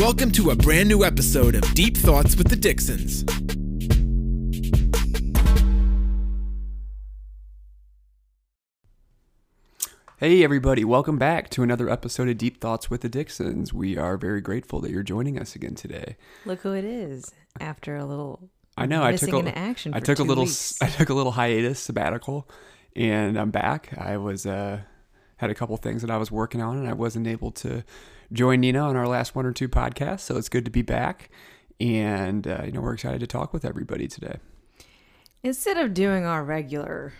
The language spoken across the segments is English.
Welcome to a brand new episode of Deep Thoughts with the Dixons. Hey, everybody, welcome back to another episode of Deep Thoughts with the Dixons. We are very grateful that you're joining us again today. Look who it is after a little. I know I took a, in action. I for took a little weeks. I took a little hiatus sabbatical and I'm back. I was uh had a couple things that I was working on and I wasn't able to join Nina on our last one or two podcasts, so it's good to be back. And uh, you know, we're excited to talk with everybody today. Instead of doing our regular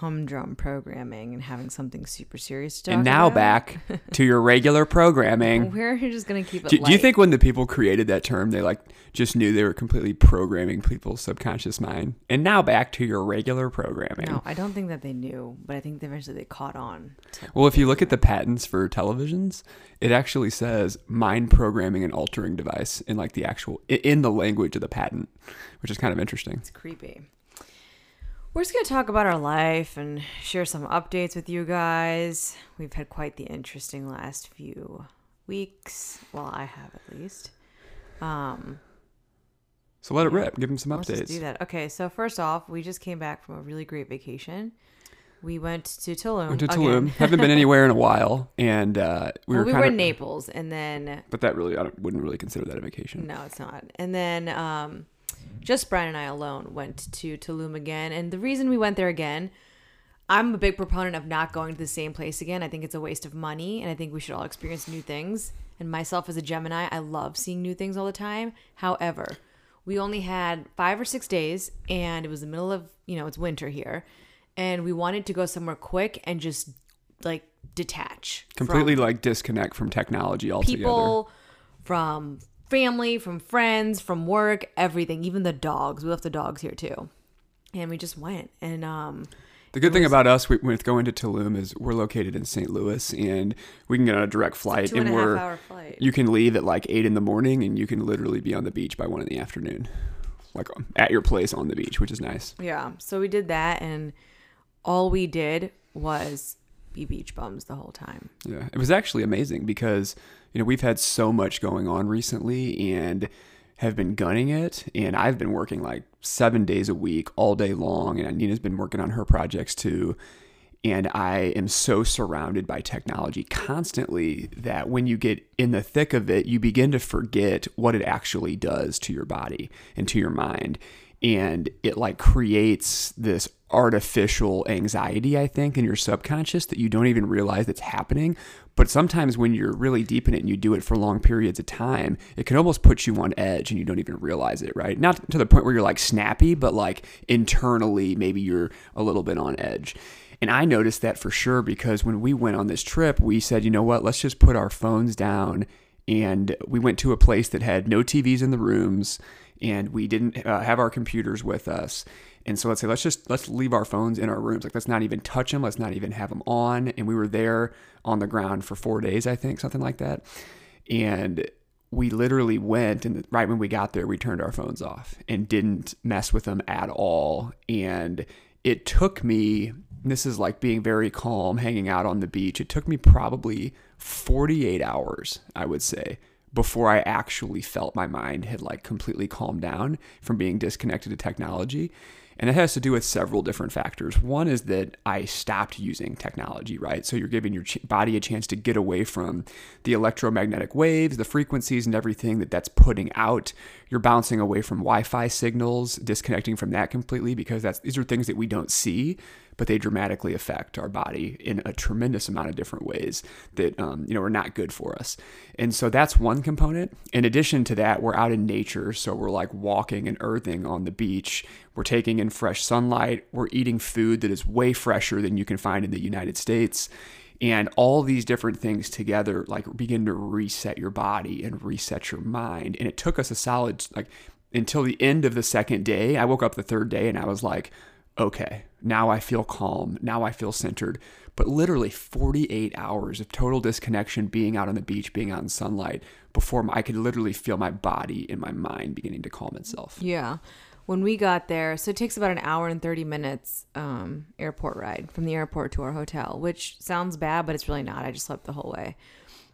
humdrum programming and having something super serious to and now about, back to your regular programming. we're just gonna keep it. Do, do you think when the people created that term, they like just knew they were completely programming people's subconscious mind? And now back to your regular programming. No, I don't think that they knew, but I think eventually they caught on. Well, if you look at the patents for televisions, it actually says mind programming and altering device in like the actual in the language of the patent, which is kind of interesting. it's creepy. We're just gonna talk about our life and share some updates with you guys. We've had quite the interesting last few weeks. Well, I have at least. Um, So let it rip. Give them some Let's just do updates. that. Okay, so first off, we just came back from a really great vacation. We went to Tulum. Went to. Tulum. Haven't been anywhere in a while, and uh, we well, were we were of. in Naples, and then But that really, I wouldn't really consider that a vacation. no, it's not. And then um, just Brian and I alone went to Tulum again. And the reason we went there again, I'm a big proponent of not going to the same place again. I think it's a waste of money, and I think we should all experience new things. And myself as a Gemini, I love seeing new things all the time. However, we only had five or six days, and it was the middle of you know it's winter here, and we wanted to go somewhere quick and just like detach Completely like disconnect from technology altogether. people from family, from friends, from work, everything, even the dogs. We left the dogs here too. And we just went. And um The good thing about us we- with going to Tulum is we're located in St. Louis and we can get on a direct flight and a half we're hour flight. you can leave at like eight in the morning and you can literally be on the beach by one in the afternoon, like at your place on the beach, which is nice. yeah. So we did that and all we did was be beach bums the whole time. Yeah, it was actually amazing because you know we've had so much going on recently and have been gunning it, and I've been working like seven days a week, all day long, and Nina's been working on her projects too. And I am so surrounded by technology constantly that when you get in the thick of it, you begin to forget what it actually does to your body and to your mind. And it like creates this artificial anxiety, I think, in your subconscious that you don't even realize that's happening. But sometimes when you're really deep in it and you do it for long periods of time, it can almost put you on edge and you don't even realize it, right? Not to the point where you're like snappy, but like internally, maybe you're a little bit on edge. And I noticed that for sure because when we went on this trip, we said, you know what, let's just put our phones down. And we went to a place that had no TVs in the rooms and we didn't uh, have our computers with us. And so let's say, let's just, let's leave our phones in our rooms. Like, let's not even touch them. Let's not even have them on. And we were there on the ground for four days, I think, something like that. And we literally went and right when we got there we turned our phones off and didn't mess with them at all and it took me this is like being very calm hanging out on the beach it took me probably 48 hours i would say before i actually felt my mind had like completely calmed down from being disconnected to technology and it has to do with several different factors. One is that I stopped using technology, right? So you're giving your body a chance to get away from the electromagnetic waves, the frequencies, and everything that that's putting out. You're bouncing away from Wi-Fi signals, disconnecting from that completely because that's these are things that we don't see, but they dramatically affect our body in a tremendous amount of different ways that um, you know are not good for us. And so that's one component. In addition to that, we're out in nature, so we're like walking and earthing on the beach. We're taking in fresh sunlight. We're eating food that is way fresher than you can find in the United States. And all these different things together like begin to reset your body and reset your mind. And it took us a solid like until the end of the second day. I woke up the third day and I was like, okay, now I feel calm. Now I feel centered. But literally 48 hours of total disconnection, being out on the beach, being out in sunlight, before I could literally feel my body and my mind beginning to calm itself. Yeah. When we got there, so it takes about an hour and 30 minutes um, airport ride from the airport to our hotel, which sounds bad, but it's really not. I just slept the whole way.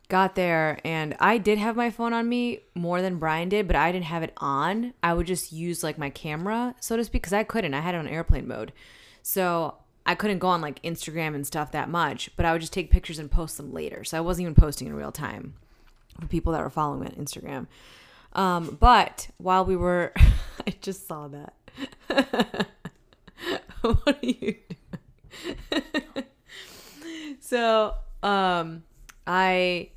got there and I did have my phone on me more than Brian did, but I didn't have it on. I would just use like my camera, so to speak, because I couldn't. I had it on airplane mode. So I couldn't go on like Instagram and stuff that much, but I would just take pictures and post them later. So I wasn't even posting in real time for people that were following me on Instagram. Um, but while we were, I just saw that. what are you doing? so, um, I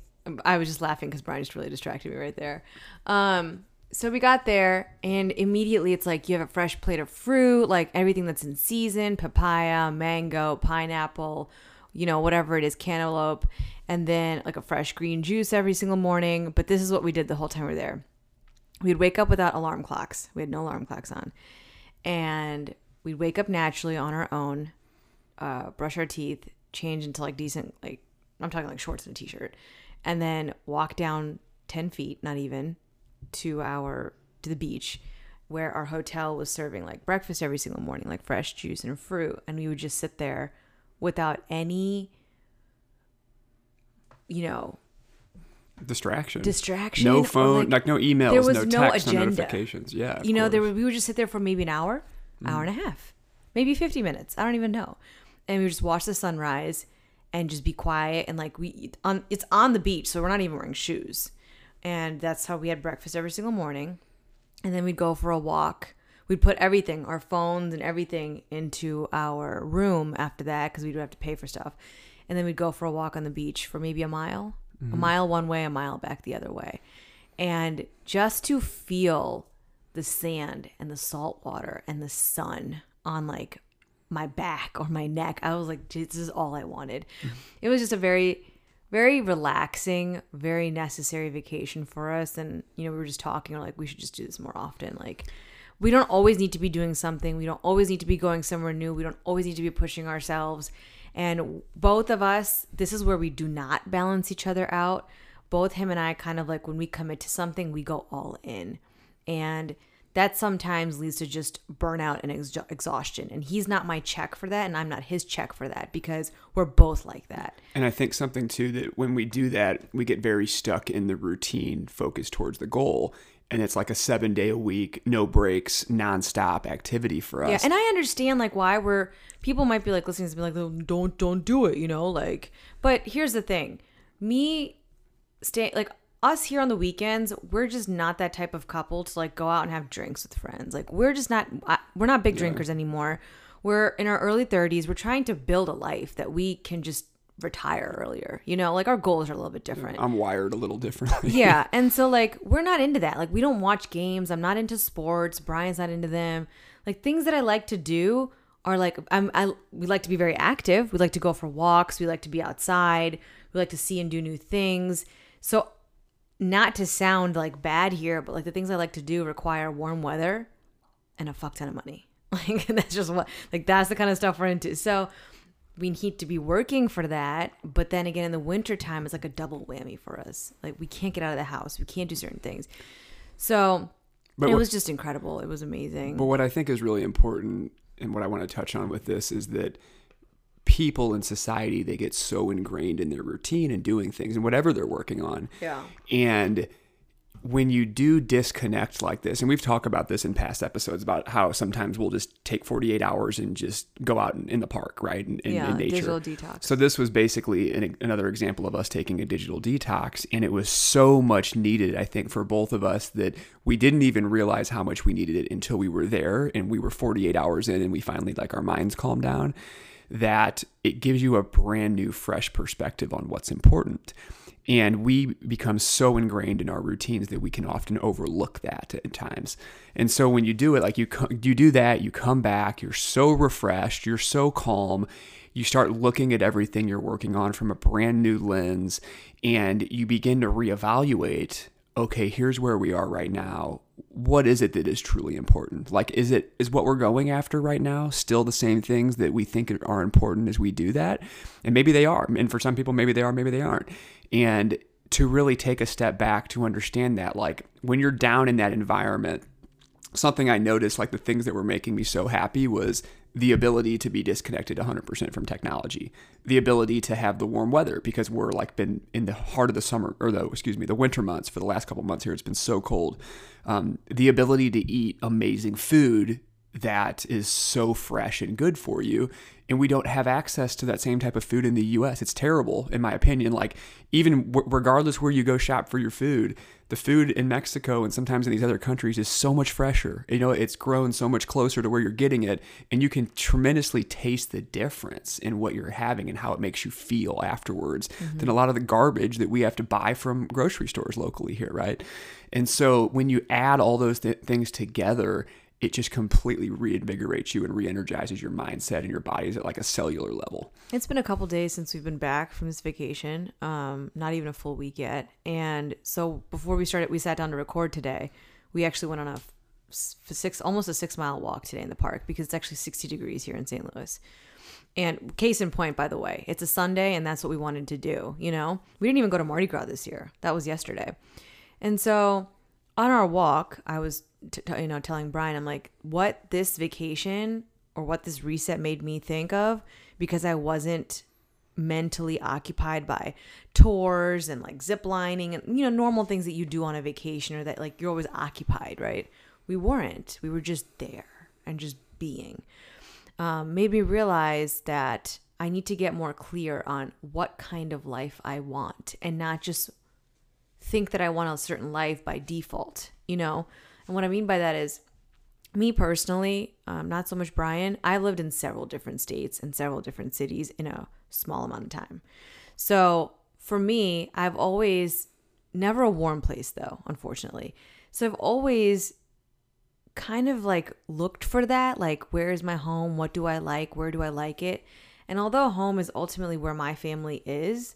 I was just laughing because Brian just really distracted me right there. Um, so we got there, and immediately it's like you have a fresh plate of fruit, like everything that's in season papaya, mango, pineapple, you know, whatever it is, cantaloupe, and then like a fresh green juice every single morning. But this is what we did the whole time we were there. We'd wake up without alarm clocks, we had no alarm clocks on. And we'd wake up naturally on our own, uh, brush our teeth, change into like decent, like, I'm talking like shorts and a t shirt, and then walk down 10 feet, not even, to our to the beach where our hotel was serving like breakfast every single morning like fresh juice and fruit and we would just sit there without any you know Distraction. distraction No phone, like, no emails, there was no no text, no notifications. Yeah. you know there course. we would just sit there for maybe an hour mm-hmm. hour and a half maybe 50 minutes i don't even know and we would just watch the sunrise and just be quiet and like we on it's on the beach so we're not even wearing shoes and that's how we had breakfast every single morning. And then we'd go for a walk. We'd put everything our phones and everything into our room after that because we'd have to pay for stuff. And then we'd go for a walk on the beach for maybe a mile a mm-hmm. mile one way a mile back the other way. And just to feel the sand and the salt water and the sun on like my back or my neck i was like this is all i wanted. Mm. It was just a very very relaxing very necessary vacation for us. And you know we were just talking we're like we should just do this more often. Like we don't always need to be doing something. We don't always need to be going somewhere new. We don't always need to be pushing ourselves. And both of us this is where we do not balance each other out. Both him and i kind of like when we commit to something we go all in. And that sometimes leads to just burnout and ex- exhaustion and he's not my check for that and i'm not his check for that because we're both like that And I think something too that when we do that, we get very stuck in the routine, focused towards the goal. And it's like a seven day a week, no breaks, nonstop activity for us. Yeah, and I understand like why we're people might be like listening to be like, "Oh, don't don't do it, you know, like. But here's the thing, me stay like us here on the weekends, we're just not that type of couple to like go out and have drinks with friends. Like we're just not we're not big drinkers anymore. We're in our early 30s. We're trying to build a life that we can just retire earlier. You know, like our goals are a little bit different. I'm wired a little differently. Yeah, and so like we're not into that. Like we don't watch games. I'm not into sports. Brian's not into them. Like things that I like to do are like I'm I we like to be very active. We like to go for walks. We like to be outside. We like to see and do new things. So not to sound like bad here, but like the things I like to do require warm weather and a fuck ton of money. Like that's just what like that's the kind of stuff we're into. So we need to be working for that, but then again in the winter time it's like a double whammy for us. Like we can't get out of the house. We can't do certain things. So But it what- was just incredible. It was amazing. But what I think is really important and what I want to touch on with this is that people in society they get so ingrained in their routine and doing things and whatever they're working on. Yeah. And when you do disconnect like this, and we've talked about this in past episodes about how sometimes we'll just take 48 hours and just go out in, in the park, right? In, in, Yeah, in nature. digital detox. So this was basically an, another example of us taking a digital detox, and it was so much needed, I think, for both of us that we didn't even realize how much we needed it until we were there, and we were 48 hours in, and we finally like our minds calmed down. That it gives you a brand new, fresh perspective on what's important. And we become so ingrained in our routines that we can often overlook that at times. And so when you do it, like you you do that, you come back, you're so refreshed, you're so calm, you start looking at everything you're working on from a brand new lens, and you begin to reevaluate. Okay, here's where we are right now. What is it that is truly important? Like, is it is what we're going after right now still the same things that we think are important as we do that? And maybe they are. And for some people, maybe they are, maybe they aren't and to really take a step back to understand that like when you're down in that environment something i noticed like the things that were making me so happy was the ability to be disconnected 100% from technology, the ability to have the warm weather because we're like been in the heart of the summer or the excuse me the winter months for the last couple months here. It's been so cold. Um, the ability to eat amazing food that is so fresh and good for you and we don't have access to that same type of food in the US. It's terrible in my opinion. Like even w- regardless where you go shop for your food, the food in Mexico and sometimes in these other countries is so much fresher. You know, it's grown so much closer to where you're getting it and you can tremendously taste the difference in what you're having and how it makes you feel afterwards mm-hmm. than a lot of the garbage that we have to buy from grocery stores locally here, right? And so when you add all those th- things together, it just completely reinvigorates you and re-energizes your mindset and your bodies at like a cellular level. It's been a couple days since we've been back from this vacation, um, not even a full week yet. And so before we started, we sat down to record today. We actually went on a six, almost a six mile walk today in the park because it's actually 60 degrees here in St. Louis. And case in point, by the way, it's a Sunday and that's what we wanted to do. You know, we didn't even go to Mardi Gras this year. That was yesterday. And so on our walk, I was t- t- you know telling Brian, I'm like, what this vacation or what this reset made me think of because I wasn't mentally occupied by tours and like zip lining and you know normal things that you do on a vacation or that like you're always occupied right? We weren't. We were just there and just being. Um, made me realize that i need to get more clear on what kind of life i want and not just think that I want a certain life by default, you know? And what I mean by that is, me personally, um, not so much Brian, I lived in several different states and several different cities in a small amount of time. So for me, I've always, never a warm place though, unfortunately. So I've always kind of like looked for that like, where is my home? What do I like? Where do I like it? And although home is ultimately where my family is,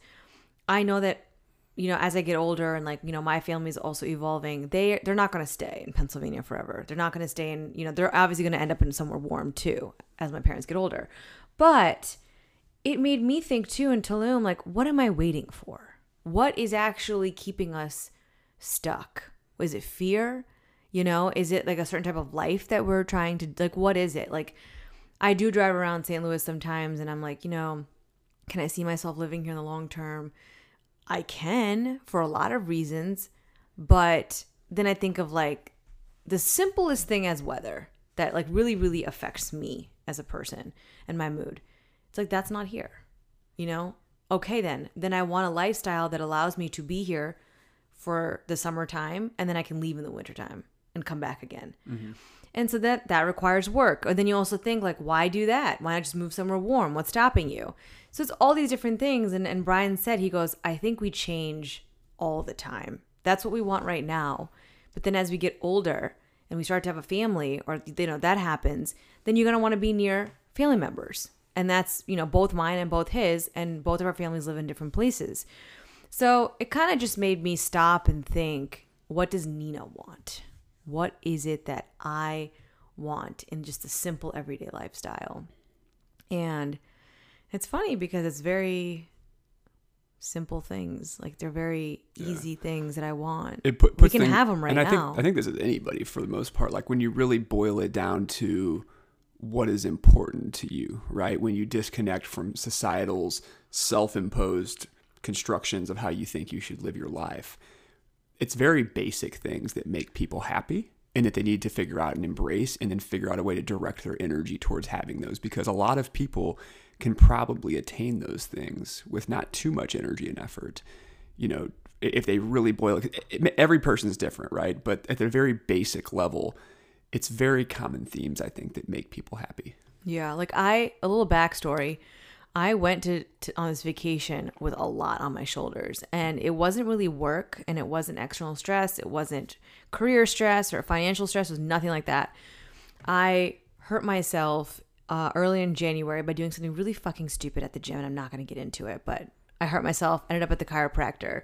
I know that you know, as I get older and like, you know, my family's also evolving, they they're not going to stay in Pennsylvania forever. They're not going to stay in, you know, they're obviously going to end up in somewhere warm too as my parents get older. But it made me think too in Tulum like what am I waiting for? What is actually keeping us stuck? Is it fear? You know, is it like a certain type of life that we're trying to like what is it? Like I do drive around St. Louis sometimes and I'm like, you know, can I see myself living here in the long term? I can for a lot of reasons, but then I think of like the simplest thing as weather that like really really affects me as a person and my mood. It's like that's not here. You know? Okay then. Then I want a lifestyle that allows me to be here for the summertime and then I can leave in the wintertime and come back again. Mm-hmm. And so that that requires work. Or then you also think like why do that? Why not just move somewhere warm? What's stopping you? So it's all these different things. And, and Brian said, he goes, I think we change all the time. That's what we want right now. But then as we get older and we start to have a family or, you know, that happens, then you're going to want to be near family members. And that's, you know, both mine and both his. And both of our families live in different places. So it kind of just made me stop and think, what does Nina want? What is it that I want in just a simple everyday lifestyle? And it's funny because it's very simple things. Like they're very easy yeah. things that I want. It put, we can things, have them right and I now. Think, I think this is anybody for the most part. Like when you really boil it down to what is important to you, right? When you disconnect from societal's self-imposed constructions of how you think you should live your life. It's very basic things that make people happy and that they need to figure out and embrace and then figure out a way to direct their energy towards having those because a lot of people can probably attain those things with not too much energy and effort. You know, if they really boil it, every person is different, right? But at the very basic level, it's very common themes, I think, that make people happy. Yeah. Like, I, a little backstory. I went to, to, on this vacation with a lot on my shoulders, and it wasn't really work, and it wasn't external stress, it wasn't career stress or financial stress, it was nothing like that. I hurt myself uh, early in January by doing something really fucking stupid at the gym. And I'm not going to get into it, but I hurt myself, ended up at the chiropractor.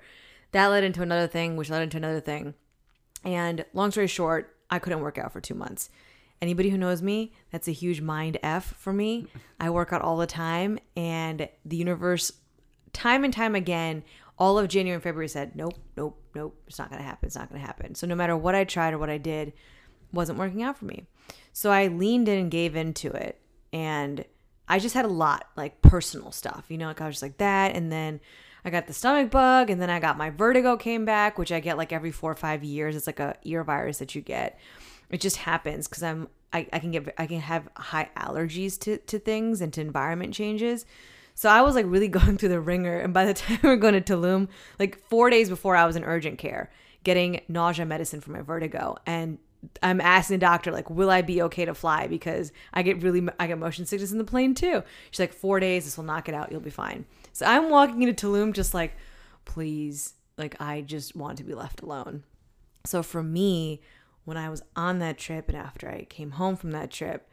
That led into another thing, which led into another thing. And long story short, I couldn't work out for two months. Anybody who knows me, that's a huge mind F for me. I work out all the time, and the universe, time and time again, all of January and February said, nope, nope, nope, it's not gonna happen, it's not gonna happen. So no matter what I tried or what I did, wasn't working out for me. So I leaned in and gave into it and I just had a lot like personal stuff, you know, like I was just like that, and then I got the stomach bug, and then I got my vertigo came back, which I get like every four or five years. It's like a ear virus that you get. It just happens because I'm I, I can get I can have high allergies to to things and to environment changes. So I was like really going through the ringer, and by the time we're going to Tulum, like four days before I was in urgent care, getting nausea medicine for my vertigo, and I'm asking the doctor like, will I be okay to fly because I get really I get motion sickness in the plane too. She's like, four days, this will knock it out, you'll be fine. So I'm walking into Tulum just like, please, like I just want to be left alone. So for me, when I was on that trip and after I came home from that trip,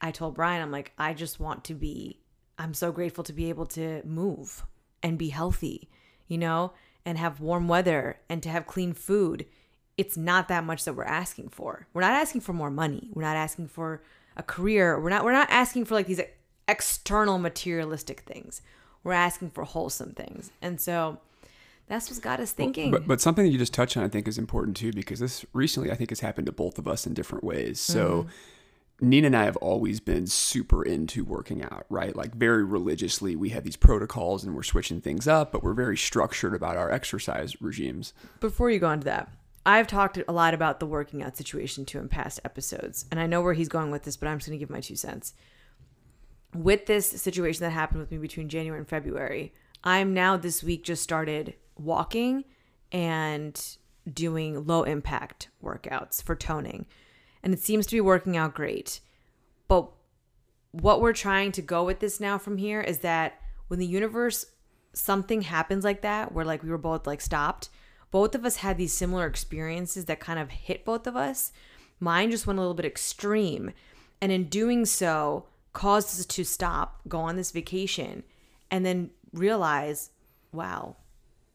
I told Brian, I'm like, I just want to be, I'm so grateful to be able to move and be healthy, you know, and have warm weather and to have clean food. It's not that much that we're asking for. We're not asking for more money. We're not asking for a career. We're not we're not asking for like these external materialistic things. We're asking for wholesome things. And so that's what's got us thinking. But, but something that you just touched on, I think, is important too, because this recently, I think, has happened to both of us in different ways. So, Mm-hmm. Nina and I have always been super into working out, right? Like, very religiously, we have these protocols and we're switching things up, but we're very structured about our exercise regimes. Before you go into that, I've talked a lot about the working out situation too in past episodes, and I know where he's going with this, but I'm just going to give my two cents. With this situation that happened with me between January and February, I'm now this week just started walking and doing low impact workouts for toning, and it seems to be working out great. But what we're trying to go with this now from here is that when the universe something happens like that where like we were both like stopped both of us had these similar experiences that kind of hit both of us. Mine just went a little bit extreme. And in doing so caused us to stop go on this vacation and then realize wow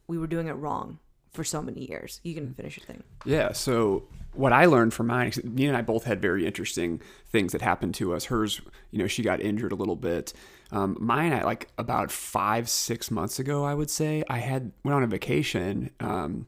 we were doing it wrong for so many years you can finish your thing Yeah. So what I learned from mine, Nina and I both had very interesting things that happened to us. Hers, you know, she got injured a little bit. Um, mine, I like about five, six months ago, I would say, I had went on a vacation um,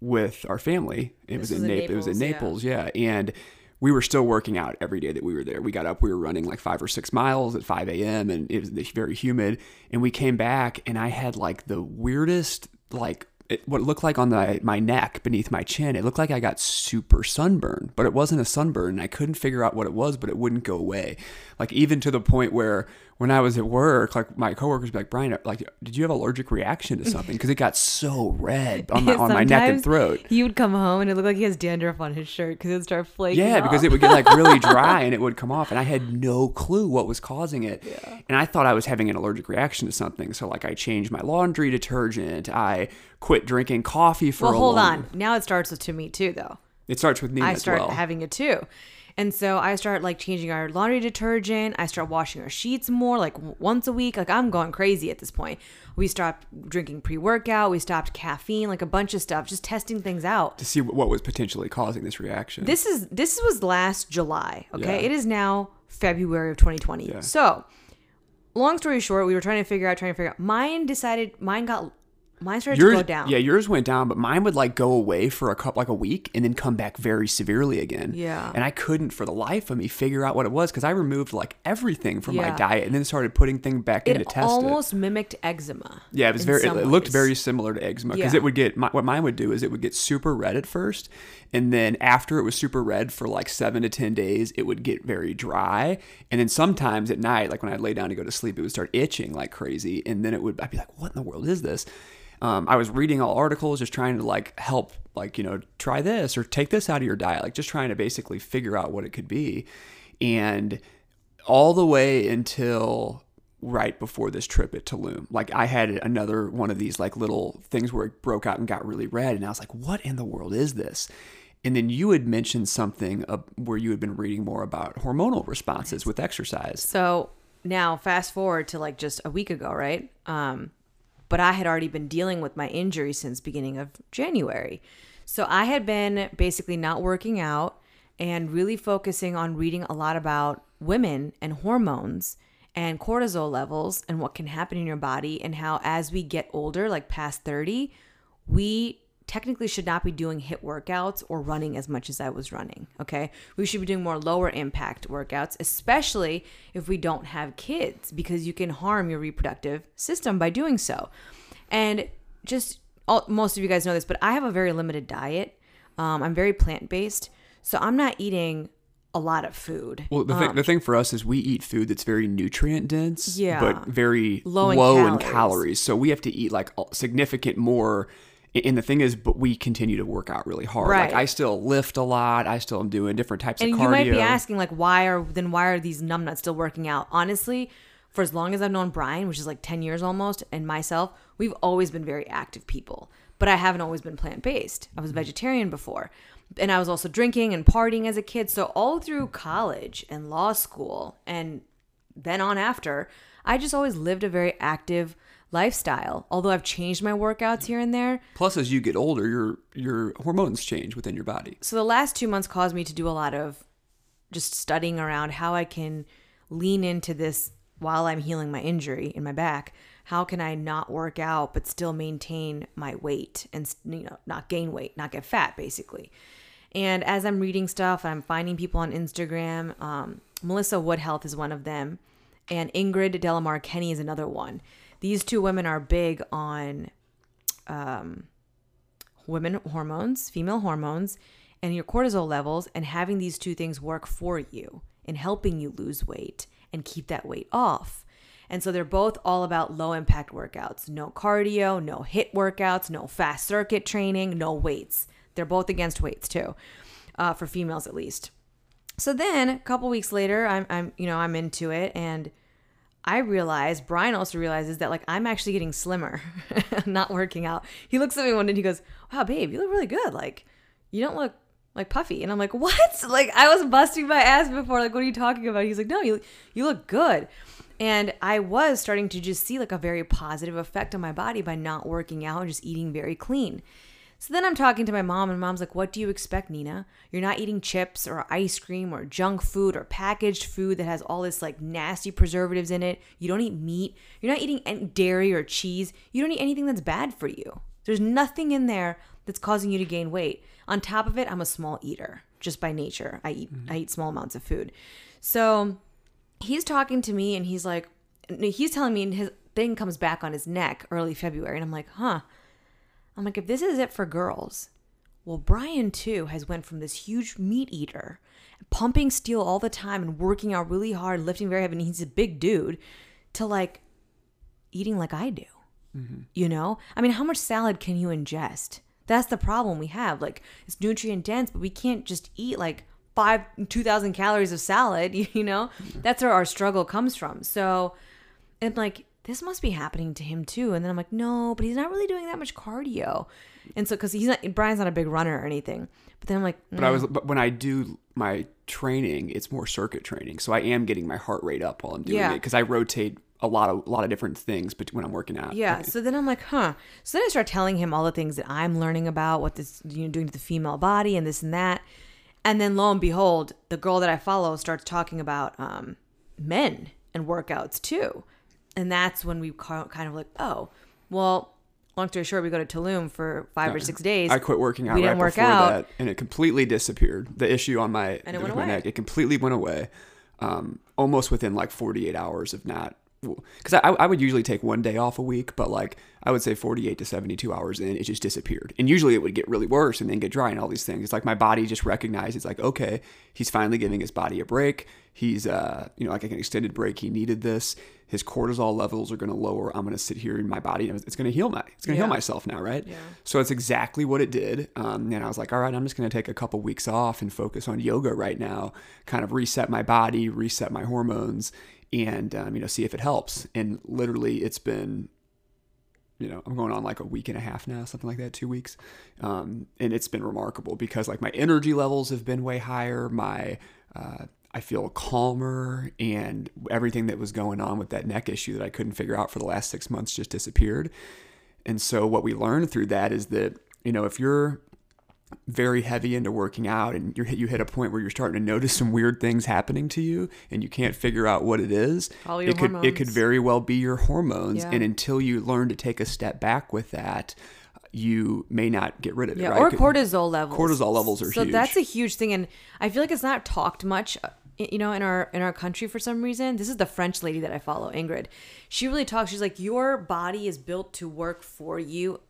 with our family. It was was in Naples. It was in Naples, Naples, yeah, and. We were still working out every day that we were there. We got up, we were running like five or six miles at 5 a.m. and it was very humid. And we came back and I had like the weirdest, like it, what it looked like on the, my neck beneath my chin, it looked like I got super sunburn, but it wasn't a sunburn. And I couldn't figure out what it was, but it wouldn't go away. Like even to the point where when I was at work, like my coworkers would be like, Brian, like, did you have allergic reaction to something? Because it got so red on my, on my neck and throat. he would come home and it looked like he has dandruff on his shirt because it would start flaking Yeah, because it would get like really dry and it would come off, and I had no clue what was causing it. Yeah. And I thought I was having an allergic reaction to something. So like I changed my laundry detergent. I quit drinking coffee for well a hold long- on now it starts with to me too though It starts with me I start well. having it too. And so I start like changing our laundry detergent. I start washing our sheets more, like w- once a week. Like I'm going crazy at this point. We stopped drinking pre workout. We stopped caffeine, like a bunch of stuff, just testing things out. to see what was potentially causing this reaction. This is this was last July. Okay, Yeah. it is now February of 2020. Yeah. So, long story short, we were trying to figure out, trying to figure out. Mine decided, mine got, mine started yours, to go down. yeah, yours went down, but mine would like go away for a couple, like a week, and then come back very severely again. Yeah. and I couldn't for the life of me figure out what it was because I removed like everything from my diet, and then started putting things back in to it test it. almost mimicked eczema. Yeah, it was very. It, it looked very similar to eczema because Yeah. it would get my, what mine would do is it would get super red at first, and then after it was super red for like seven to ten days, it would get very dry, and then sometimes at night, like when I'd lay down to go to sleep, it would start itching like crazy, and then it would. I'd be like, "What in the world is this?" Um, I was reading all articles, just trying to like help, like you know, try this or take this out of your diet, like just trying to basically figure out what it could be, and all the way until right before this trip at Tulum. Like I had another one of these like little things where it broke out and got really red, and I was like, "What in the world is this?" And then you had mentioned something uh, where you had been reading more about hormonal responses with exercise. So now fast forward to like just a week ago, right? Um, but I had already been dealing with my injury since beginning of January. So I had been basically not working out and really focusing on reading a lot about women and hormones and cortisol levels and what can happen in your body and how as we get older, like past 30, we technically should not be doing HIIT workouts or running as much as I was running. Okay. We should be doing more lower impact workouts, especially if we don't have kids, because you can harm your reproductive system by doing so. And just all, most of you guys know this, but I have a very limited diet. Um, I'm very plant based. So I'm not eating a lot of food. Well, the, thing, the thing for us is we eat food that's very nutrient dense, Yeah. but very Low low, in in, calories. calories. So we have to eat like significant more. And the thing is, but we continue to work out really hard. Right. Like I still lift a lot. I still am doing different types and of cardio. you might be asking like why are then why are these numbnuts still working out honestly for as long as i've known brian which is like 10 years almost and myself we've always been very active people but i haven't always been plant-based i was mm-hmm. vegetarian before and i was also drinking and partying as a kid so all through college and law school and then on after i just always lived a very active lifestyle although i've changed my workouts here and there Plus, as you get older, your your hormones change within your body. so the last two months caused me to do a lot of just studying around how I can lean into this while I'm healing my injury in my back. How can I not work out but still maintain my weight and you know not gain weight, not get fat, basically. And as I'm reading stuff, I'm finding people on Instagram. Um, Melissa Wood Health is one of them, and Ingrid Delamar Kenny is another one. These two women are big on women hormones, female hormones, and your cortisol levels, and having these two things work for you in helping you lose weight and keep that weight off. And so they're both all about low impact workouts no cardio, no HIIT workouts, no fast circuit training, no weights. They're both against weights too, uh, for females at least. So then a couple weeks later, I'm, I'm, you know, I'm into it and I realize, Brian also realizes that like I'm actually getting slimmer, not working out. He looks at me one day and he goes, Wow, babe, you look really good. Like, you don't look like puffy. And I'm like, What? Like, I was busting my ass before. Like, what are you talking about? He's like, No, you, you look good. And I was starting to just see like a very positive effect on my body by not working out and just eating very clean. So then I'm talking to my mom, and mom's like, What do you expect, Nina? You're not eating chips or ice cream or junk food or packaged food that has all this like nasty preservatives in it. You don't eat meat. You're not eating any dairy or cheese. You don't eat anything that's bad for you. There's nothing in there that's causing you to gain weight. On top of it, I'm a small eater just by nature. I eat mm-hmm. I eat small amounts of food. So he's talking to me and he's like he's telling me and his thing comes back on his neck early February and I'm like, "Huh." I'm like, if this is it for girls, well, Brian too has went from this huge meat eater, pumping steel all the time and working out really hard, lifting very heavy, and he's a big dude, to like eating like I do. Mm-hmm. You know? I mean, how much salad can you ingest? That's the problem we have. Like, it's nutrient dense, but we can't just eat like five, 2,000 calories of salad, you know? That's where our struggle comes from. So, and like, this must be happening to him too. And then I'm like, no, but he's not really doing that much cardio. And so, because he's not, Brian's not a big runner or anything. But then I'm like, But I was, but when I do my training, it's more circuit training, so I am getting my heart rate up while I'm doing Yeah. it because I rotate a lot of a lot of different things, but when I'm working out, Yeah. So then I'm like, huh. So then I start telling him all the things that I'm learning about what this you know doing to the female body and this and that. And then lo and behold, the girl that I follow starts talking about um, men and workouts too. And that's when we kind of like, oh, well, long story short, we go to Tulum for five or six days. I quit working out We right didn't work before out. that, and it completely disappeared. The issue on my And it went my away. neck, it completely went away, um, almost within like 48 hours of not. Because I, I would usually take one day off a week, but like I would say 48 to 72 hours in, it just disappeared. And usually it would get really worse and then get dry and all these things. It's like my body just recognized it's like, okay, he's finally giving his body a break. He's, uh, you know, like an extended break. He needed this. His cortisol levels are going to lower. I'm going to sit here in my body and it's going to heal my, it's going to Yeah. heal myself now, right? Yeah. So it's exactly what it did. Um, and I was like, all right, I'm just going to take a couple weeks off and focus on yoga right now, kind of reset my body, reset my hormones, and um, you know, see if it helps. And literally, it's been, you know, I'm going on like a week and a half now, something like that, two weeks, um, and it's been remarkable because like my energy levels have been way higher. My uh, I feel calmer, and everything that was going on with that neck issue that I couldn't figure out for the last six months just disappeared. And so what we learned through that is that you know if you're very heavy into working out and you're you hit a point where you're starting to notice some weird things happening to you and you can't figure out what it is it could it could very well be your hormones Yeah. and until you learn to take a step back with that you may not get rid of it. Yeah, right? or cortisol levels. Cortisol levels are so huge. that's a huge thing, and I feel like it's not talked much, uh, you know, in our in our country for some reason. This is the French lady that I follow, Ingrid. She really talks. She's like, your body is built to work for you.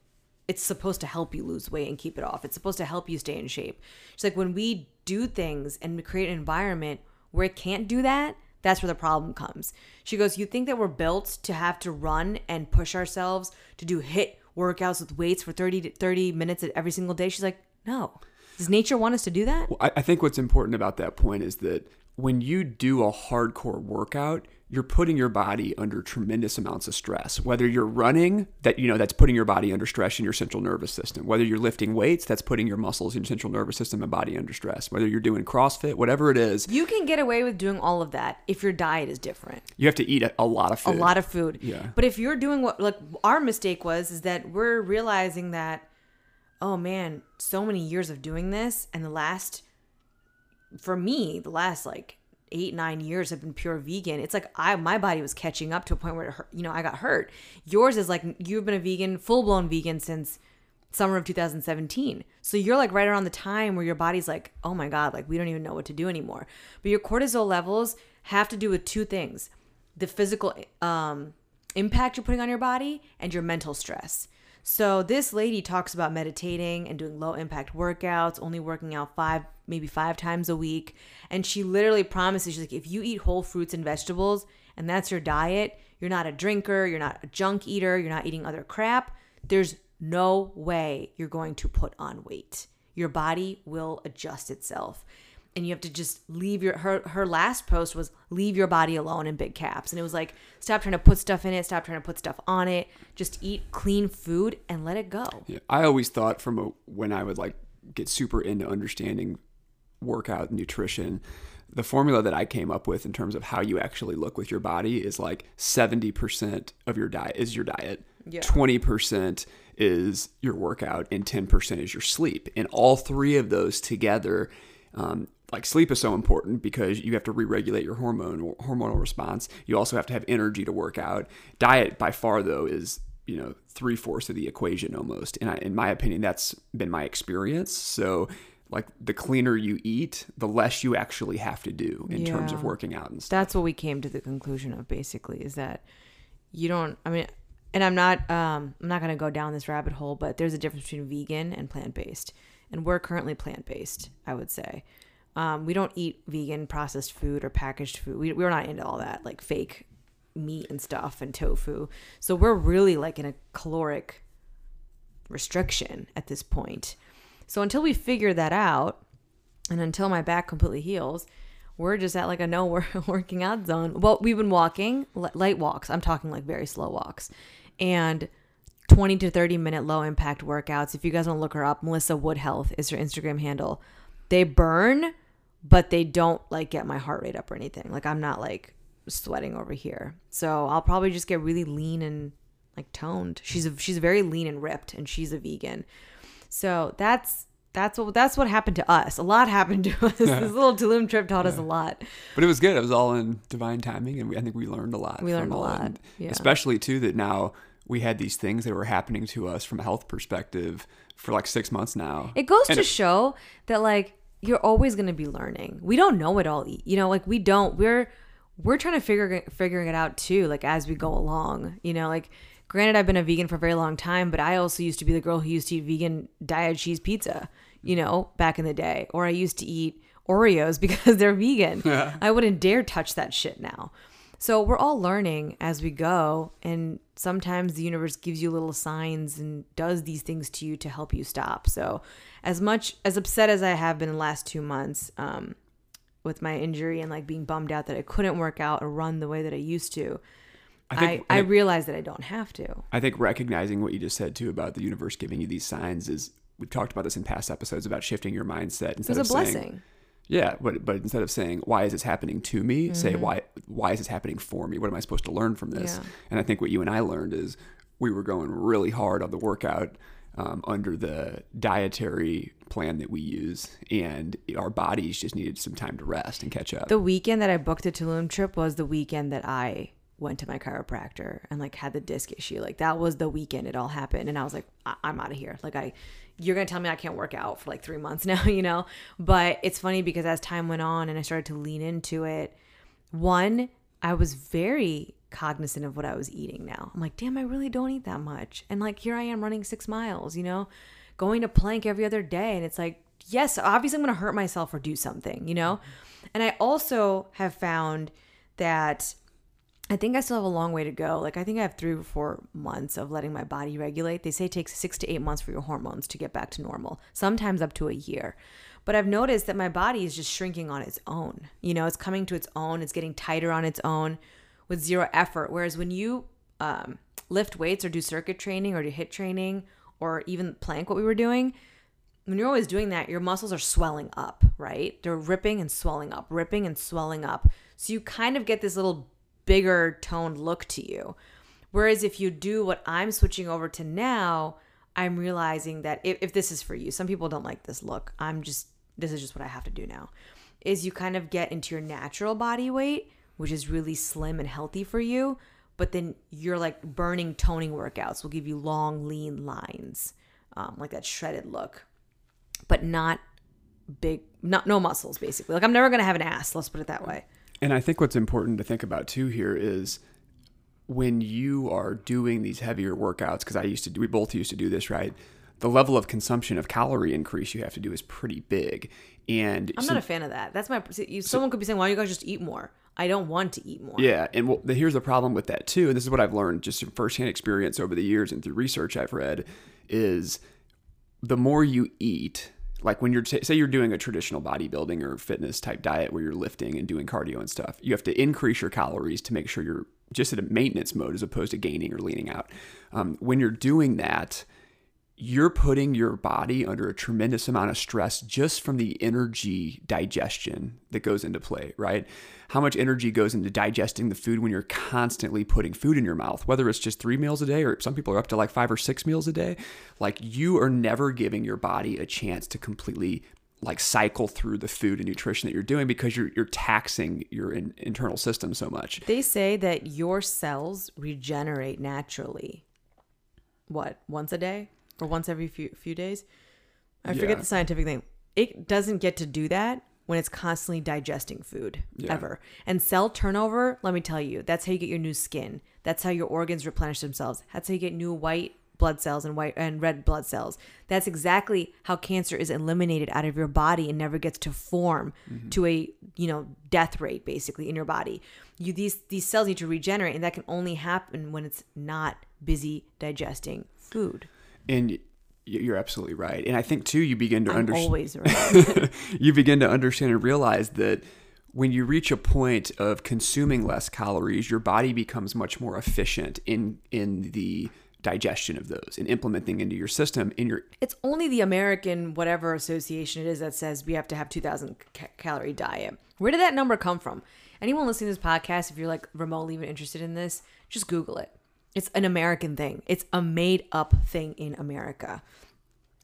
It's supposed to help you lose weight and keep it off. It's supposed to help you stay in shape. She's like, when we do things and we create an environment where it can't do that, that's where the problem comes. She goes, You think that we're built to have to run and push ourselves to do HIIT workouts with weights for 30 to 30 minutes every single day? She's like, No. Does nature want us to do that? I, I think what's important about that point is that when you do a hardcore workout, you're putting your body under tremendous amounts of stress. Whether you're running, that you know that's putting your body under stress in your central nervous system. Whether you're lifting weights, that's putting your muscles in your central nervous system and body under stress. Whether you're doing CrossFit, whatever it is, You can get away with doing all of that if your diet is different. you have to eat a, a lot of food. a lot of food. Yeah. But if you're doing what like our mistake was is that we're realizing that oh man, so many years of doing this and the last for me, the last like 8 9 years have been pure vegan. It's like I my body was catching up to a point where hurt, you know, I got hurt. Yours is like you've been a vegan, full-blown vegan since summer of 2017. So you're like right around the time where your body's like, "Oh my god, like we don't even know what to do anymore." But your cortisol levels have to do with two things. The physical um impact you're putting on your body and your mental stress. So this lady talks about meditating and doing low impact workouts, only working out 5 maybe 5 times a week, and she literally promises she's like if you eat whole fruits and vegetables and that's your diet, you're not a drinker, you're not a junk eater, you're not eating other crap, there's no way you're going to put on weight. Your body will adjust itself. And you have to just leave your her her last post was leave your body alone in big caps. And it was like stop trying to put stuff in it, stop trying to put stuff on it. Just eat clean food and let it go. Yeah, I always thought from a, when I would like get super into understanding workout nutrition, the formula that I came up with in terms of how you actually look with your body is like 70% of your diet is your diet. Yeah. 20% is your workout and 10% is your sleep. And all three of those together, um, like sleep is so important because you have to re-regulate your hormone hormonal response. You also have to have energy to work out. Diet by far though is you know three fourths of the equation almost. And I, in my opinion, that's been my experience. So like the cleaner you eat, the less you actually have to do in terms of working out and stuff. That's what we came to the conclusion of basically is that you don't I mean and I'm not um I'm not going to go down this rabbit hole, but there's a difference between vegan and plant-based. And we're currently plant-based, I would say. Um, we don't eat vegan processed food or packaged food. We, we're not into all that like fake meat and stuff and tofu. So we're really like in a caloric restriction at this point. So until we figure that out, and until my back completely heals, we're just at like a no working out zone. Well, we've been walking light walks. I'm talking like very slow walks, and 20 to 30 minute low impact workouts. If you guys want to look her up, Melissa Wood Health is her Instagram handle. They burn, but they don't like get my heart rate up or anything. Like I'm not like sweating over here. So I'll probably just get really lean and like toned. She's a, she's very lean and ripped, and she's a vegan. So that's that's what that's what happened to us. A lot happened to us. This little Tulum trip taught us a lot. But it was good. It was all in divine timing, and we, I think we learned a lot. We learned a lot, yeah. Especially too that now we had these things that were happening to us from a health perspective for like six months now. It goes And to show that like you're always going to be learning. We don't know it all. You know, like we don't. We're we're trying to figure figuring it out too. Like as we go along. You know, like granted, I've been a vegan for a very long time, but I also used to be the girl who used to eat vegan diet cheese pizza. You know, back in the day, or I used to eat Oreos because they're vegan. I wouldn't dare touch that shit now. So we're all learning as we go, and sometimes the universe gives you little signs and does these things to you to help you stop. So, as much as upset as I have been in the last two months um, with my injury and like being bummed out that I couldn't work out or run the way that I used to, I think- I, I- realized that I don't have to. I think recognizing what you just said too about the universe giving you these signs is we've talked about this in past episodes about shifting your mindset It instead of saying blessing. yeah, but but instead of saying why is this happening to me, say Mm-hmm. why why is this happening for me? What am I supposed to learn from this? Yeah. And I think what you and I learned is we were going really hard on the workout um, under the dietary plan that we use, and our bodies just needed some time to rest and catch up. The weekend that I booked the Tulum trip was the weekend that I went to my chiropractor and like had the disc issue. Like that was the weekend it all happened, and I was like, I- I'm out of here. Like I, you're gonna tell me I can't work out for like three months now, you know? But it's funny because as time went on and I started to lean into it, one, I was very cognizant of what I was eating now. I'm like, damn, I really don't eat that much. And like here I am running six miles, you know, going to plank every other day. And it's like, yes, obviously I'm gonna hurt myself or do something, you know? And I also have found that I think I still have a long way to go. Like I think I have three or four months of letting my body regulate. They say it takes six to eight months for your hormones to get back to normal, sometimes up to a year. But I've noticed that my body is just shrinking on its own. You know, it's coming to its own, it's getting tighter on its own with zero effort. Whereas when you um, lift weights or do circuit training or do HIIT training or even plank, what we were doing, when you're always doing that, your muscles are swelling up, right? They're ripping and swelling up, ripping and swelling up. So you kind of get this little bigger toned look to you. Whereas if you do what I'm switching over to now, I'm realizing that if, if this is for you, some people don't like this look. I'm just, this is just what I have to do now. Is you kind of get into your natural body weight, which is really slim and healthy for you. But then you're like burning toning workouts will give you long, lean lines, um, like that shredded look, but not big, not no muscles basically. Like I'm never gonna have an ass. Let's put it that way. And I think what's important to think about too here is when you are doing these heavier workouts, because I used to do, we both used to do this, right? The level of consumption of calorie increase you have to do is pretty big. And I'm so- not a fan of that. That's my. You, someone could be saying, "Why don't you guys just eat more?" I don't want to eat more. Yeah, and well, here's the problem with that too. And this is what I've learned just from firsthand experience over the years and through research I've read is the more you eat, like when you're say you're doing a traditional bodybuilding or fitness type diet where you're lifting and doing cardio and stuff, you have to increase your calories to make sure you're just at a maintenance mode as opposed to gaining or leaning out. Um, when you're doing that, you're putting your body under a tremendous amount of stress just from the energy digestion that goes into play, right? How much energy goes into digesting the food when you're constantly putting food in your mouth, whether it's just three meals a day or some people are up to like five or six meals a day. Like you are never giving your body a chance to completely like cycle through the food and nutrition that you're doing because you're you're taxing your in, internal system so much. They say that your cells regenerate naturally. What once a day or once every few few days? I Yeah. forget the scientific thing. It doesn't get to do that when it's constantly digesting food Yeah. ever. And cell turnover, let me tell you, that's how you get your new skin. That's how your organs replenish themselves. That's how you get new white blood cells and white and red blood cells. That's exactly how cancer is eliminated out of your body and never gets to form mm-hmm. to a, you know, death rate basically in your body. You these these cells need to regenerate and that can only happen when it's not busy digesting food. And you're absolutely right. And I think too you begin to understand always right. you begin to understand and realize that when you reach a point of consuming less calories, your body becomes much more efficient in in the digestion of those and implementing into your system in your it's only the American whatever association it is that says we have to have 2000 ca- calorie diet. Where did that number come from? Anyone listening to this podcast, if you're like remotely even interested in this, just Google it. It's an American thing. It's a made up thing in America.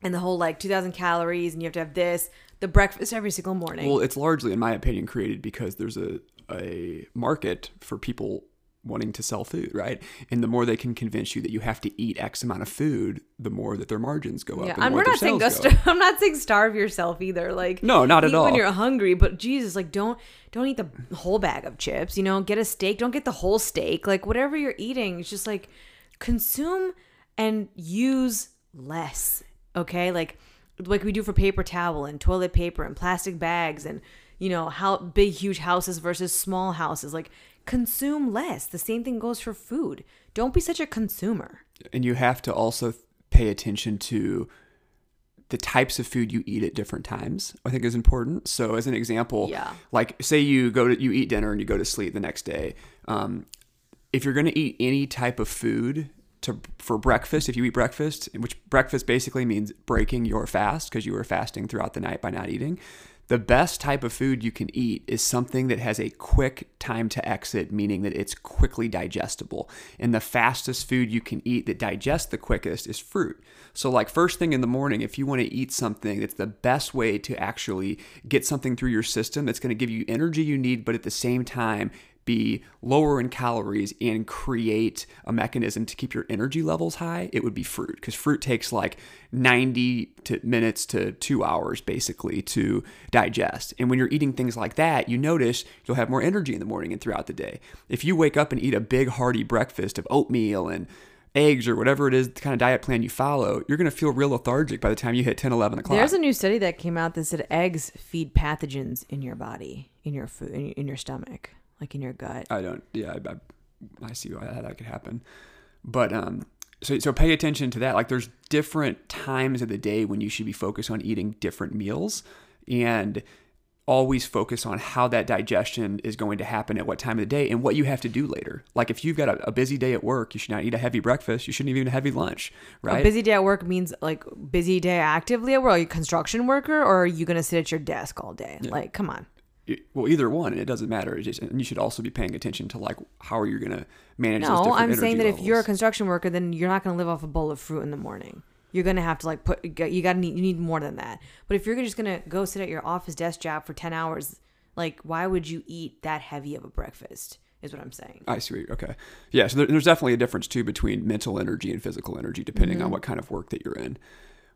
And the whole like 2000 calories and you have to have this, the breakfast every single morning. well it's largely in my opinion created because there's a a market for people wanting to sell food, right? And the more they can convince you that you have to eat X amount of food, the more that their margins go up. yeah, and the and more we're not saying go sales go star- up. I'm not saying starve yourself either. Like No, not at all. when you're hungry, but Jesus, like don't don't eat the whole bag of chips. You know, get a steak. Don't get the whole steak. Like whatever you're eating, it's just like consume and use less. Okay, like like we do for paper towel and toilet paper and plastic bags and you know how big huge houses versus small houses. Like consume less. The same thing goes for food. Don't be such a consumer. and you have to also pay attention to the types of food you eat at different times i think is important so as an example Yeah. like say you go to you eat dinner and you go to sleep the next day um, if you're going to eat any type of food to for breakfast if you eat breakfast which breakfast basically means breaking your fast because you were fasting throughout the night by not eating the best type of food you can eat is something that has a quick time to exit, meaning that it's quickly digestible. And the fastest food you can eat that digests the quickest is fruit. So, like, first thing in the morning, if you want to eat something that's the best way to actually get something through your system that's going to give you energy you need, but at the same time, be lower in calories and create a mechanism to keep your energy levels high, it would be fruit because fruit takes like 90 to minutes to 2 hours basically to digest. And when you're eating things like that, you notice you'll have more energy in the morning and throughout the day. If you wake up and eat a big hearty breakfast of oatmeal and eggs or whatever it is the kind of diet plan you follow you're going to feel real lethargic by the time you hit 10 11 o'clock There's a new study that came out that said eggs feed pathogens in your body, in your food, in your stomach, like in your gut. I don't. Yeah, I, I, I see why that could happen. But um, so so pay attention to that. Like, there's different times of the day when you should be focused on eating different meals, and always focus on how that digestion is going to happen at what time of the day and what you have to do later. Like, if you've got a, a busy day at work, you should not eat a heavy breakfast. You shouldn't even eat a heavy lunch, right? A busy day at work means like busy day actively at work. Are you a construction worker or are you going to sit at your desk all day? Like, come on. It- well, either one, it doesn't matter. It just, and you should also be paying attention to like how are you going to manage No, I'm saying that if you're a construction worker, then you're not going to live off a bowl of fruit in the morning. You're going to have to like put, you got to need, you need more than that. But if you're just going to go sit at your office desk job for 10 hours, like, why would you eat that heavy of a breakfast? Is what I'm saying. I see. Okay. Yeah. So there, there's definitely a difference too between mental energy and physical energy, depending Mm-hmm. on what kind of work that you're in.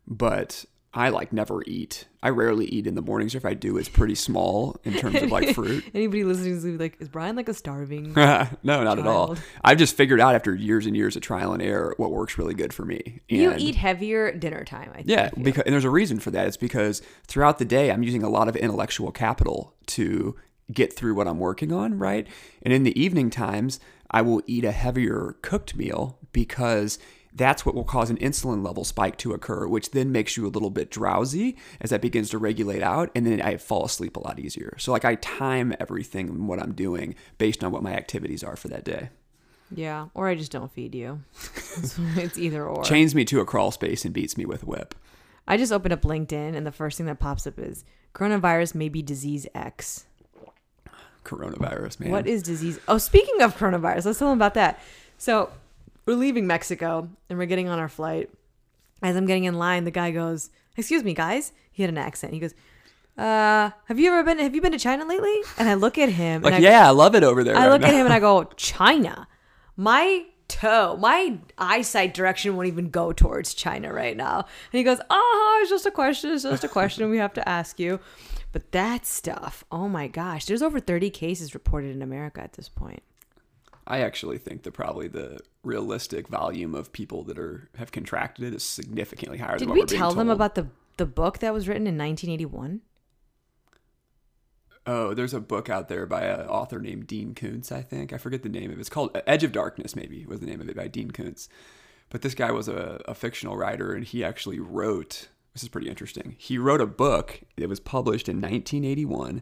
But I like never eat. I rarely eat in the mornings. or If I do, it's pretty small in terms of like fruit. Anybody listening is gonna be like, is Brian like a starving? no, not at all. I've just figured out after years and years of trial and error what works really good for me. you eat heavier dinner time. I think. Yeah, because and there's a reason for that. It's because throughout the day I'm using a lot of intellectual capital to get through what I'm working on, right? And in the evening times, I will eat a heavier cooked meal because that's what will cause an insulin level spike to occur, which then makes you a little bit drowsy as that begins to regulate out, and then I fall asleep a lot easier. So like I time everything and what I'm doing based on what my activities are for that day. Yeah, or I just don't feed you. So it's either or. Chains me to a crawl space and beats me with a whip. I just opened up LinkedIn, and the first thing that pops up is coronavirus may be disease X. Coronavirus, man. What is disease? Oh, speaking of coronavirus, let's tell them about that. So we're leaving Mexico, and we're getting on our flight. As I'm getting in line, the guy goes, "Excuse me, guys." He had an accent. He goes, "Uh, have you ever been? Have you been to China lately?" And I look at him, like, and I, yeah, I love it over there. I right look now. at him and I go, China. My toe, my eyesight direction won't even go towards China right now. And he goes, Oh, it's just a question. It's just a question we have to ask you. But that stuff, oh my gosh, there's over 30 cases reported in America at this point. I actually think that probably the realistic volume of people that are have contracted it is significantly higher Did than what we tell them about the, the book that was written in 1981? Oh, there's a book out there by an author named Dean Koontz, I think. I forget the name of it. It's called Edge of Darkness, maybe was the name of it by Dean Koontz. But this guy was a, a fictional writer, and he actually wrote. This is pretty interesting. He wrote a book that was published in 1981,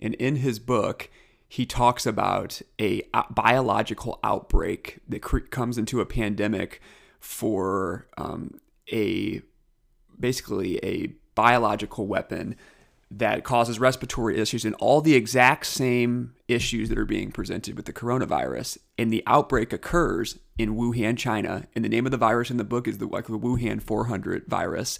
and in his book, he talks about a biological outbreak that comes into a pandemic for um, a basically a biological weapon that causes respiratory issues and all the exact same issues that are being presented with the coronavirus. And the outbreak occurs in Wuhan, China. And the name of the virus in the book is the like the Wuhan 400 virus.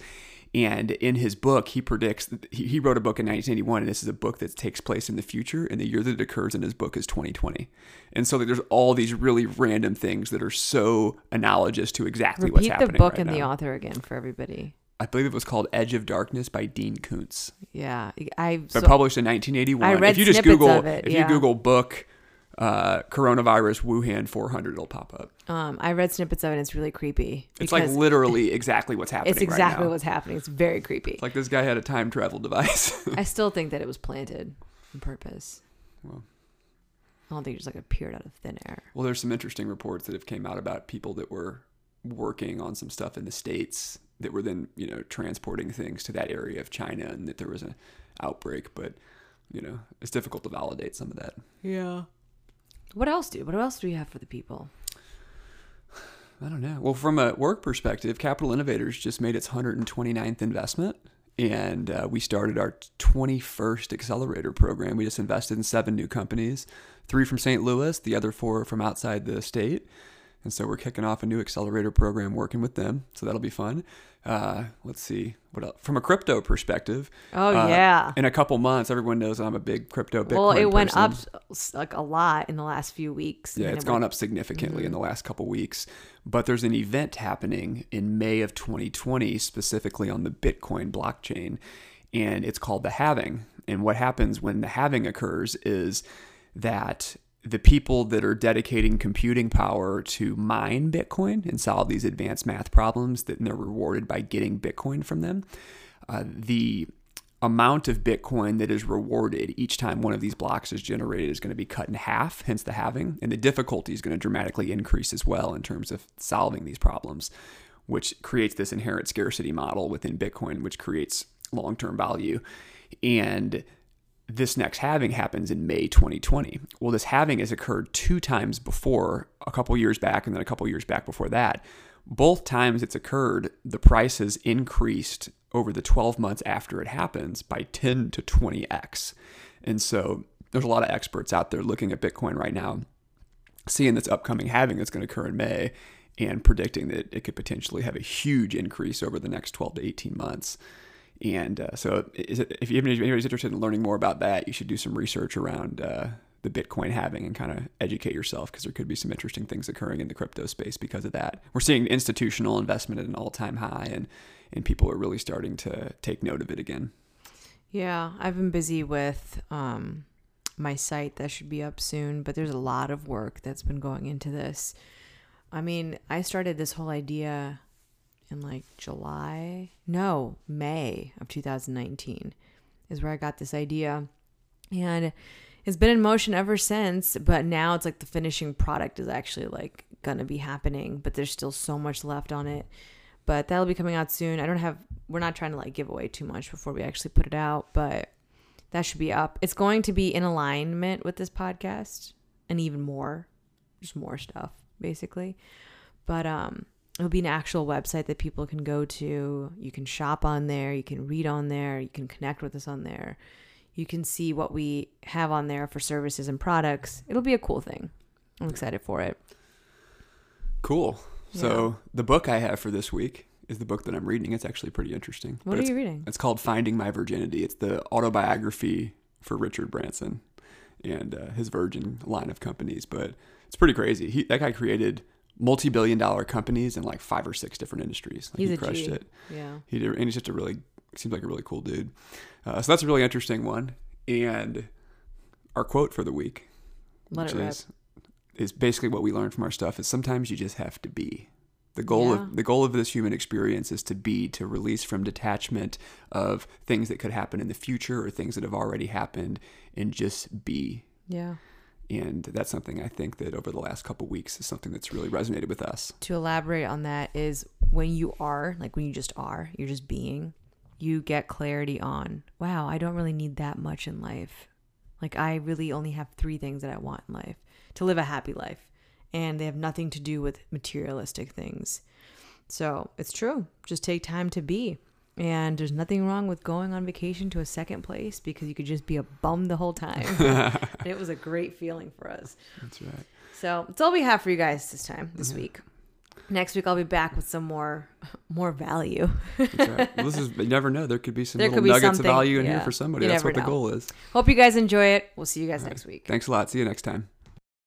And in his book, he predicts that he, wrote a book in 1981, and this is a book that takes place in the future. And the year that it occurs in his book is 2020. And so there's all these really random things that are so analogous to exactly what's happening. Repeat the book right and the author again for everybody. I believe it was called Edge of Darkness by Dean Koontz. Yeah. I But published in 1981. I read if you just Google, of it, if you Google book uh, coronavirus Wuhan 400, it'll pop up. um, I read snippets of it and it's really creepy. It's like literally exactly what's happening. it's exactly right now. what's happening. It's very creepy. It's like this guy had a time travel device. I still think that it was planted on purpose. Well. I don't think it just like appeared out of thin air. well, there's some interesting reports that have came out about people that were working on some stuff in the states that were then you know transporting things to that area of China and that there was an outbreak. But you know it's difficult to validate some of that. Yeah. What else, dude? What else do we have for the people? I don't know. Well, from a work perspective, Capital Innovators just made its 129th investment, and uh, we started our 21st accelerator program. We just invested in seven new companies, three from St. Louis, the other four from outside the state. And so we're kicking off a new accelerator program working with them. So that'll be fun. Uh, let's see what else. From a crypto perspective. Oh, uh, yeah. In a couple months, everyone knows I'm a big crypto Bitcoin well, it went person. up like a lot in the last few weeks. Yeah, it's it gone went- up significantly Mm-hmm. in the last couple weeks. But there's an event happening in May of 2020, specifically on the Bitcoin blockchain, and it's called the halving. And what happens when the halving occurs is that the people that are dedicating computing power to mine Bitcoin and solve these advanced math problems, that they're rewarded by getting Bitcoin from them. Uh, the amount of Bitcoin that is rewarded each time one of these blocks is generated is going to be cut in half, hence the halving. And the difficulty is going to dramatically increase as well in terms of solving these problems, which creates this inherent scarcity model within Bitcoin, which creates long term value. And this next halving happens in May 2020. Well, this halving has occurred two times before, a couple years back, and then a couple years back before that. Both times it's occurred, the price has increased over the 12 months after it happens by 10 to 20x. And so there's a lot of experts out there looking at Bitcoin right now, seeing this upcoming halving that's going to occur in May and predicting that it could potentially have a huge increase over the next 12 to 18 months. And uh, so, it, if anybody's interested in learning more about that, you should do some research around uh, the Bitcoin halving and kind of educate yourself because there could be some interesting things occurring in the crypto space because of that. We're seeing institutional investment at an all time high, and and people are really starting to take note of it again. Yeah, I've been busy with um, my site that should be up soon, but there's a lot of work that's been going into this. I mean, I started this whole idea in like July, no, May of 2019 is where I got this idea. And it's been in motion ever since, but now it's like the finishing product is actually like going to be happening, but there's still so much left on it. But that'll be coming out soon. I don't have we're not trying to like give away too much before we actually put it out, but that should be up. It's going to be in alignment with this podcast and even more, just more stuff basically. But um it'll be an actual website that people can go to. You can shop on there, you can read on there, you can connect with us on there. You can see what we have on there for services and products. It'll be a cool thing. I'm excited for it. Cool. So the book I have for this week is the book that I'm reading. It's actually pretty interesting. What But are you reading? It's called Finding My Virginity. It's the autobiography for Richard Branson and uh, his Virgin line of companies. But it's pretty crazy. He, that guy created multi-billion dollar companies in like five or six different industries. Like He's he crushed G. it. Yeah. He did, and he's just a really seems like a really cool dude. Uh, so that's a really interesting one. And our quote for the week, Let which is is basically what we learn from our stuff is sometimes you just have to be. The goal Yeah. of the goal of this human experience is to be to release from detachment of things that could happen in the future or things that have already happened and just be. Yeah. And that's something I think that over the last couple weeks is something that's really resonated with us. to elaborate on that is when you are like when you just are you're just being you get clarity on wow i don't really need that much in life. Like i really only have three things that i want in life to live a happy life. And they have nothing to do with materialistic things. So it's true. Just take time to be and there's nothing wrong with going on vacation to a second place because you could just be a bum the whole time it was a great feeling for us That's right. so that's all we have for you guys this time, this week. Next week I'll be back with some more more value. That's right. Well, this is you never know. There could be some There little nuggets of value in here for somebody. You That's what the goal is. Hope you guys enjoy it. We'll see you guys next week. Thanks a lot. See you next time.